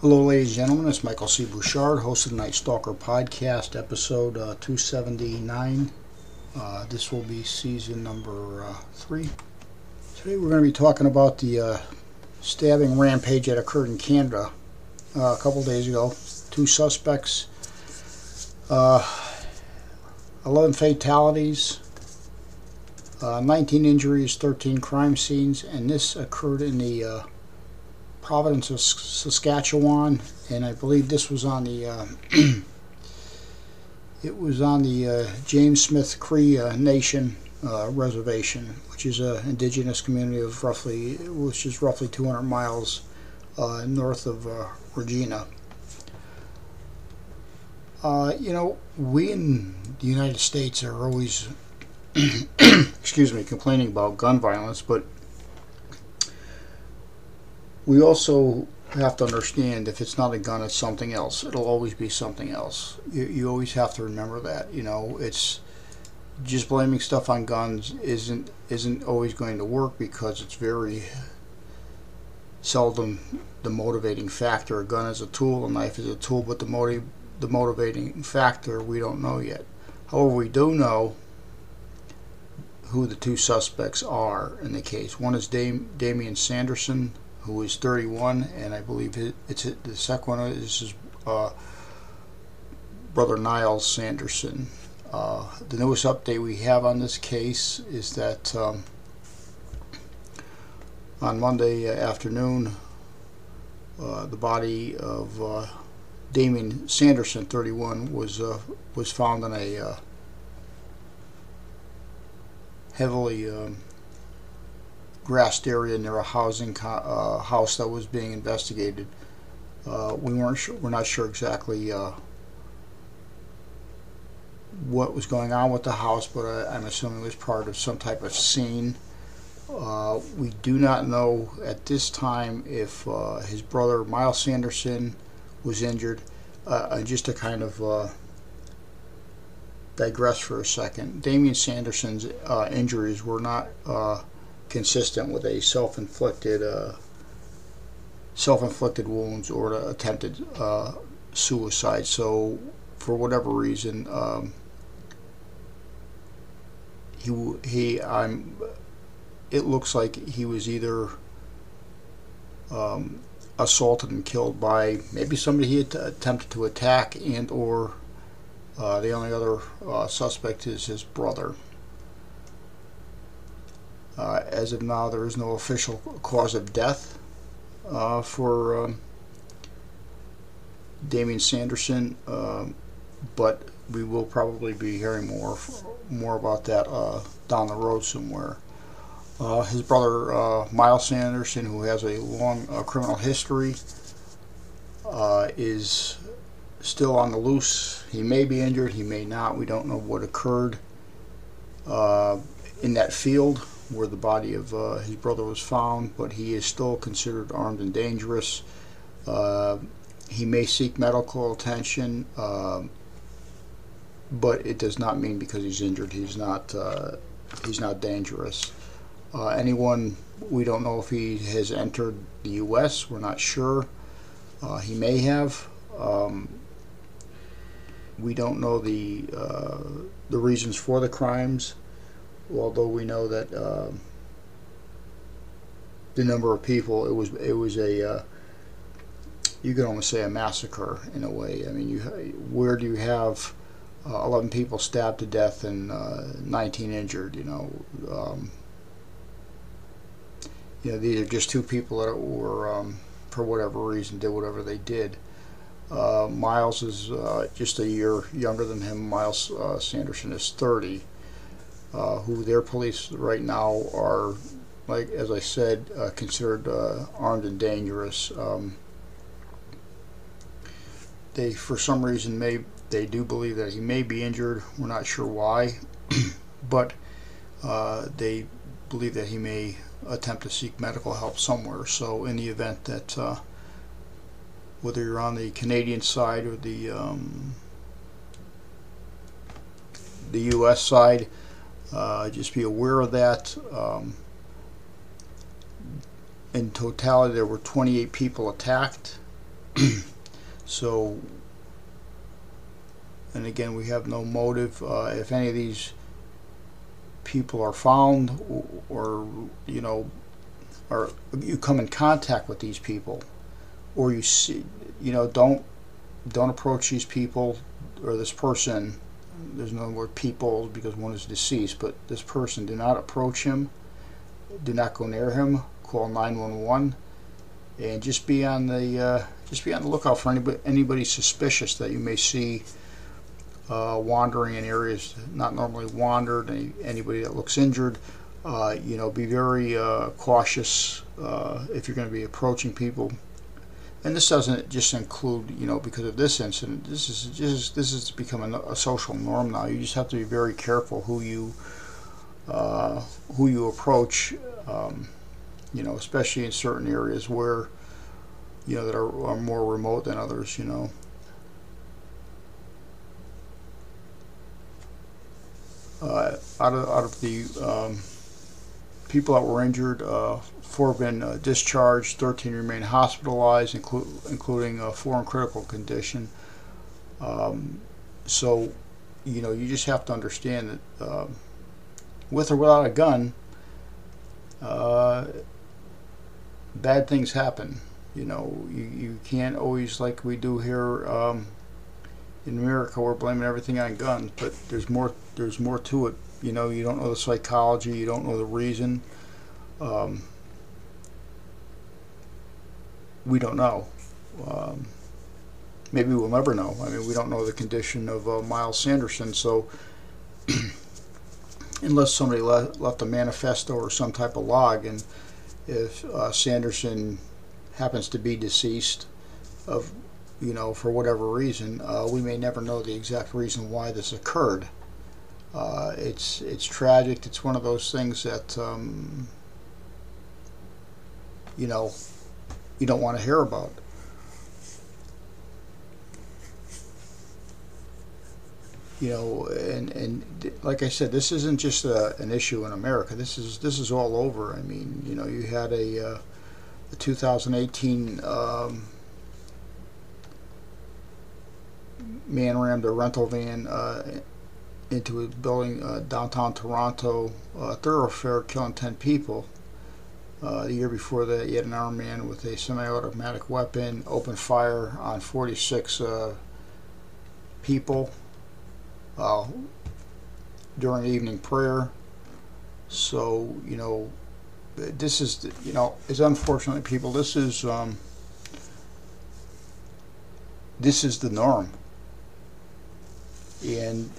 Hello, ladies and gentlemen. It's Michael C. Bouchard, host of the Night Stalker podcast, episode uh, 279. Uh, this will be season number uh, three. Today, we're going to be talking about the uh, stabbing rampage that occurred in Canada uh, a couple days ago. Two suspects, uh, 11 fatalities, 19 injuries, 13 crime scenes, and this occurred in the Providence Saskatchewan, and I believe this was on the uh, it was on the uh, James Smith Cree uh, Nation uh, reservation, which is an indigenous community of roughly which is roughly 200 miles uh, north of Regina. you know, we in the United States are always, excuse me, complaining about gun violence, but we also have to understand if it's not a gun, it's something else. It'll always be something else. You, you always have to remember that. You know, it's just blaming stuff on guns isn't isn't always going to work because it's very seldom the motivating factor. A gun is a tool, a knife is a tool, but the motive the motivating factor we don't know yet. However, we do know who the two suspects are in the case. One is Dam- Damien Sanderson, who is 31, and I believe it's the second one This is his uh, brother Myles Sanderson. Uh, the newest update we have on this case is that um, on Monday afternoon, uh, the body of uh, Damien Sanderson, 31, was uh, was found in a uh, heavily um, grassed area near a housing uh, house that was being investigated. Uh, we weren't sure, we're not sure exactly uh, what was going on with the house, but I, am assuming it was part of some type of scene. Uh, we do not know at this time if uh, his brother Myles Sanderson was injured. Uh, just to kind of digress for a second, Damien Sanderson's injuries were not consistent with a self-inflicted uh, self-inflicted wounds or attempted uh, suicide. So, for whatever reason, um, he he I'm. It looks like he was either um, assaulted and killed by maybe somebody he attempted to attack, and or uh, the only other uh, suspect is his brother. Uh, as of now, there is no official cause of death uh, for um, Damien Sanderson, um, but we will probably be hearing more more about that uh, down the road somewhere. Uh, his brother uh, Myles Sanderson, who has a long uh, criminal history, is still on the loose. He may be injured, he may not. We don't know what occurred in that field where the body of uh, his brother was found, but he is still considered armed and dangerous. Uh, he may seek medical attention, uh, but it does not mean because he's injured he's not uh, he's not dangerous. Uh, anyone we don't know if he has entered the U.S. We're not sure. Uh, he may have. Um, we don't know the the reasons for the crimes although we know that uh, the number of people it was it was a uh, you could almost say a massacre in a way. I mean, you where do you have uh, 11 people stabbed to death and uh, 19 injured? You know, um, you know these are just two people that were um, for whatever reason did whatever they did. Uh, Myles is uh, just a year younger than him. Myles Sanderson is 30 uh, who their police right now are, like as I said, uh, considered uh, armed and dangerous. Um, they, for some reason, may they do believe that he may be injured. We're not sure why, but uh, they believe that he may attempt to seek medical help somewhere. So, in the event that uh, whether you're on the Canadian side or the um, the U.S. side, uh, just be aware of that. Um, in totality, there were 28 people attacked so, and again, we have no motive. Uh, if any of these people are found, or, or you know, or you come in contact with these people, or you see, you know, don't don't approach these people or this person. There's no word people because one is deceased, but this person. Do not approach him. Do not go near him. Call 911, and just be on the uh, just be on the lookout for anybody anybody suspicious that you may see uh, wandering in areas not normally wandered. Any, anybody that looks injured. Uh, you know, be very uh, cautious uh, if you're going to be approaching people. And this doesn't just include, you know, because of this incident. This is just this is becoming a, social norm now. You just have to be very careful who you uh, who you approach. Um, you know, especially in certain areas where you know that are, are more remote than others. You know. Uh, out of out of the um, people that were injured, uh, four have been uh, discharged, 13 remain hospitalized, inclu including uh, four in critical condition. Um, so, you know, you just have to understand that um, with or without a gun, uh, bad things happen. You know, you, you can't always, like we do here um, in America, we're blaming everything on guns, but there's more. There's more to it you know, you don't know the psychology, you don't know the reason. Um, we don't know. Um, maybe we'll never know. I mean, we don't know the condition of uh, Myles Sanderson, so unless somebody le left a manifesto or some type of log, and if uh, Sanderson happens to be deceased of, you know, for whatever reason, uh, we may never know the exact reason why this occurred. Uh, it's it's tragic. It's one of those things that um, you know you don't want to hear about. You know, and and like I said, this isn't just a, an issue in America. This is this is all over. I mean, you know, you had a, uh, a 2018 um, man rammed a rental van uh, into a building uh, downtown Toronto, uh, thoroughfare, killing 10 people. Uh, the year before that, you had an armed man with a semi-automatic weapon open fire on 46 uh, people uh, during evening prayer. So, you know, this is, you know, it's unfortunately, people. This is, um, this is the norm. And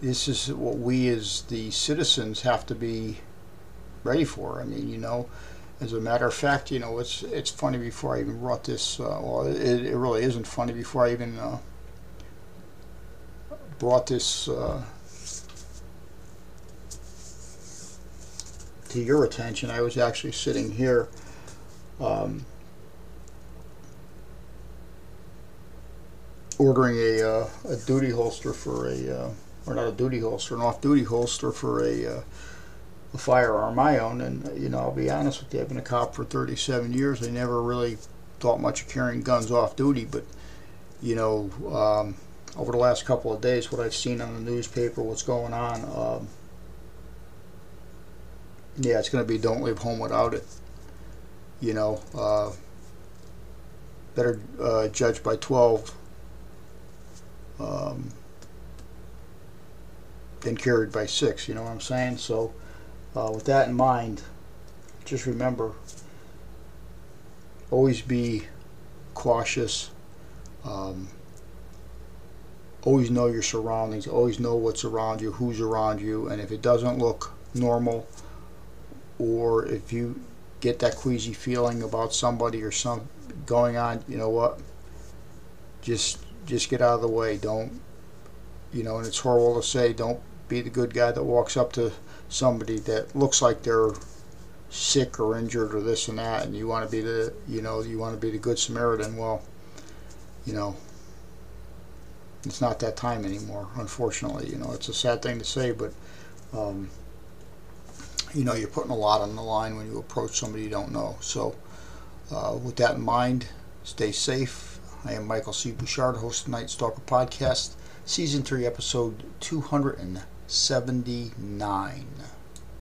this is what we as the citizens have to be ready for. I mean, you know, as a matter of fact, you know, it's it's funny before I even brought this. Uh, well, it, it really isn't funny before I even uh, brought this uh, to your attention. I was actually sitting here. Um, ordering a, uh, a duty holster for a uh, or not a duty holster, an off-duty holster for a, uh, a firearm my own. And you know, I'll be honest with you, I've been a cop for 37 years. I never really thought much of carrying guns off duty, but you know, um, over the last couple of days, what I've seen on the newspaper, what's going on, um, yeah, it's going to be don't leave home without it. You know, uh, better uh, judge by 12 um, than carried by six. You know what I'm saying? So, uh, with that in mind, just remember always be cautious. Um, always know your surroundings. Always know what's around you, who's around you, and if it doesn't look normal, or if you get that queasy feeling about somebody or some going on, you know what? Just just get out of the way. Don't you know? And it's horrible to say, don't be the good guy that walks up to somebody that looks like they're sick or injured or this and that and you want to be the you know you want to be the good Samaritan well you know it's not that time anymore unfortunately you know it's a sad thing to say but um, you know you're putting a lot on the line when you approach somebody you don't know so Uh, with that in mind, stay safe. I am Michael C. Bouchard, host of Night Stalker Podcast, Season 3, Episode 279.